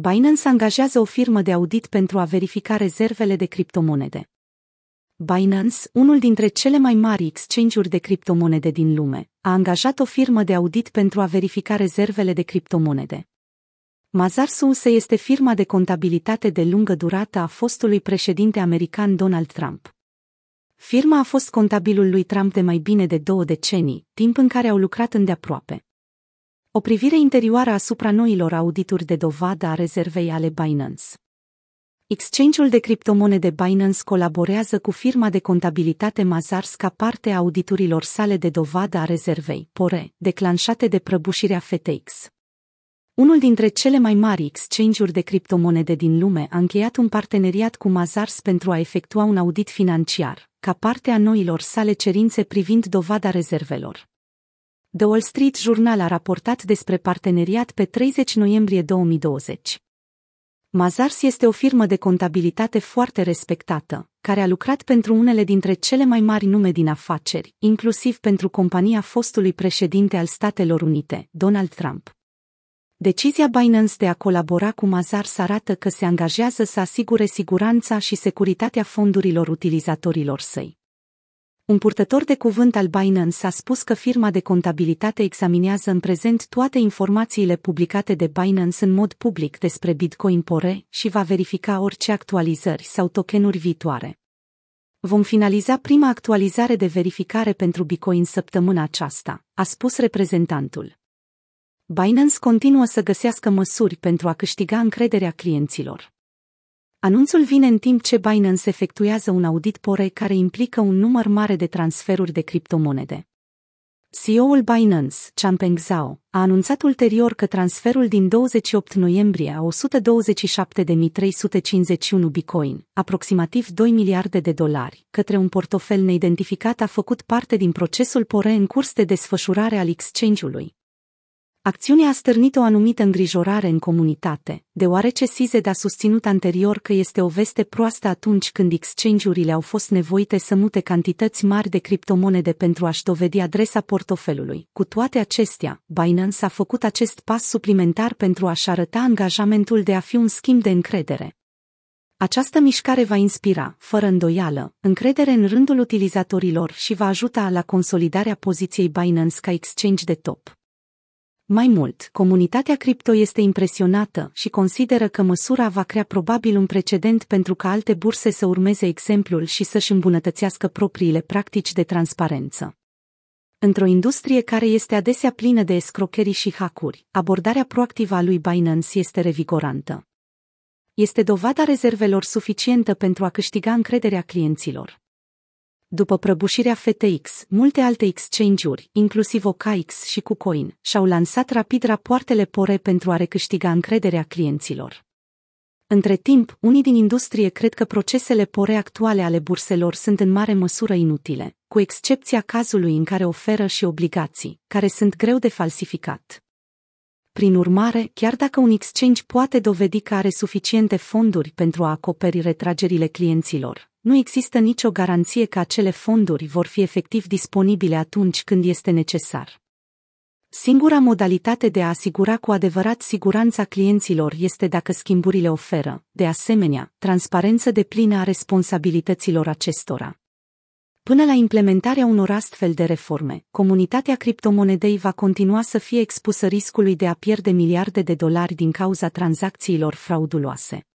Binance angajează o firmă de audit pentru a verifica rezervele de criptomonede. Binance, unul dintre cele mai mari exchange-uri de criptomonede din lume, a angajat o firmă de audit pentru a verifica rezervele de criptomonede. Mazar Souse este firma de contabilitate de lungă durată a fostului președinte american Donald Trump. Firma a fost contabilul lui Trump de mai bine de două decenii, timp în care au lucrat îndeaproape. O privire interioară asupra noilor audituri de dovadă a rezervei ale Binance. Exchange-ul de criptomonede Binance colaborează cu firma de contabilitate Mazars ca parte a auditurilor sale de dovadă a rezervei, PORE, declanșate de prăbușirea FTX. Unul dintre cele mai mari exchange-uri de criptomonede din lume a încheiat un parteneriat cu Mazars pentru a efectua un audit financiar, ca parte a noilor sale cerințe privind dovada rezervelor. The Wall Street Journal a raportat despre parteneriat pe 30 noiembrie 2020. Mazars este o firmă de contabilitate foarte respectată, care a lucrat pentru unele dintre cele mai mari nume din afaceri, inclusiv pentru compania fostului președinte al Statelor Unite, Donald Trump. Decizia Binance de a colabora cu Mazars arată că se angajează să asigure siguranța și securitatea fondurilor utilizatorilor săi. Un purtător de cuvânt al Binance a spus că firma de contabilitate examinează în prezent toate informațiile publicate de Binance în mod public despre Bitcoin Pore și va verifica orice actualizări sau tokenuri viitoare. Vom finaliza prima actualizare de verificare pentru Bitcoin săptămâna aceasta, a spus reprezentantul. Binance continuă să găsească măsuri pentru a câștiga încrederea clienților. Anunțul vine în timp ce Binance efectuează un audit pore care implică un număr mare de transferuri de criptomonede. CEO-ul Binance, Changpeng Zhao, a anunțat ulterior că transferul din 28 noiembrie a 127.351 bitcoin, aproximativ 2 miliarde de dolari, către un portofel neidentificat a făcut parte din procesul pore în curs de desfășurare al exchange-ului. Acțiunea a stârnit o anumită îngrijorare în comunitate, deoarece Sized a susținut anterior că este o veste proastă atunci când exchange-urile au fost nevoite să mute cantități mari de criptomonede pentru a-și dovedi adresa portofelului. Cu toate acestea, Binance a făcut acest pas suplimentar pentru a-și arăta angajamentul de a fi un schimb de încredere. Această mișcare va inspira, fără îndoială, încredere în rândul utilizatorilor și va ajuta la consolidarea poziției Binance ca exchange de top. Mai mult, comunitatea cripto este impresionată și consideră că măsura va crea probabil un precedent pentru ca alte burse să urmeze exemplul și să-și îmbunătățească propriile practici de transparență. Într-o industrie care este adesea plină de escrocherii și hackuri, abordarea proactivă a lui Binance este revigorantă. Este dovada rezervelor suficientă pentru a câștiga încrederea clienților. După prăbușirea FTX, multe alte exchange-uri, inclusiv OKX și KuCoin, și-au lansat rapid rapoartele pore pentru a recâștiga încrederea clienților. Între timp, unii din industrie cred că procesele pore actuale ale burselor sunt în mare măsură inutile, cu excepția cazului în care oferă și obligații, care sunt greu de falsificat. Prin urmare, chiar dacă un exchange poate dovedi că are suficiente fonduri pentru a acoperi retragerile clienților, nu există nicio garanție că acele fonduri vor fi efectiv disponibile atunci când este necesar. Singura modalitate de a asigura cu adevărat siguranța clienților este dacă schimburile oferă, de asemenea, transparență de plină a responsabilităților acestora. Până la implementarea unor astfel de reforme, comunitatea criptomonedei va continua să fie expusă riscului de a pierde miliarde de dolari din cauza tranzacțiilor frauduloase.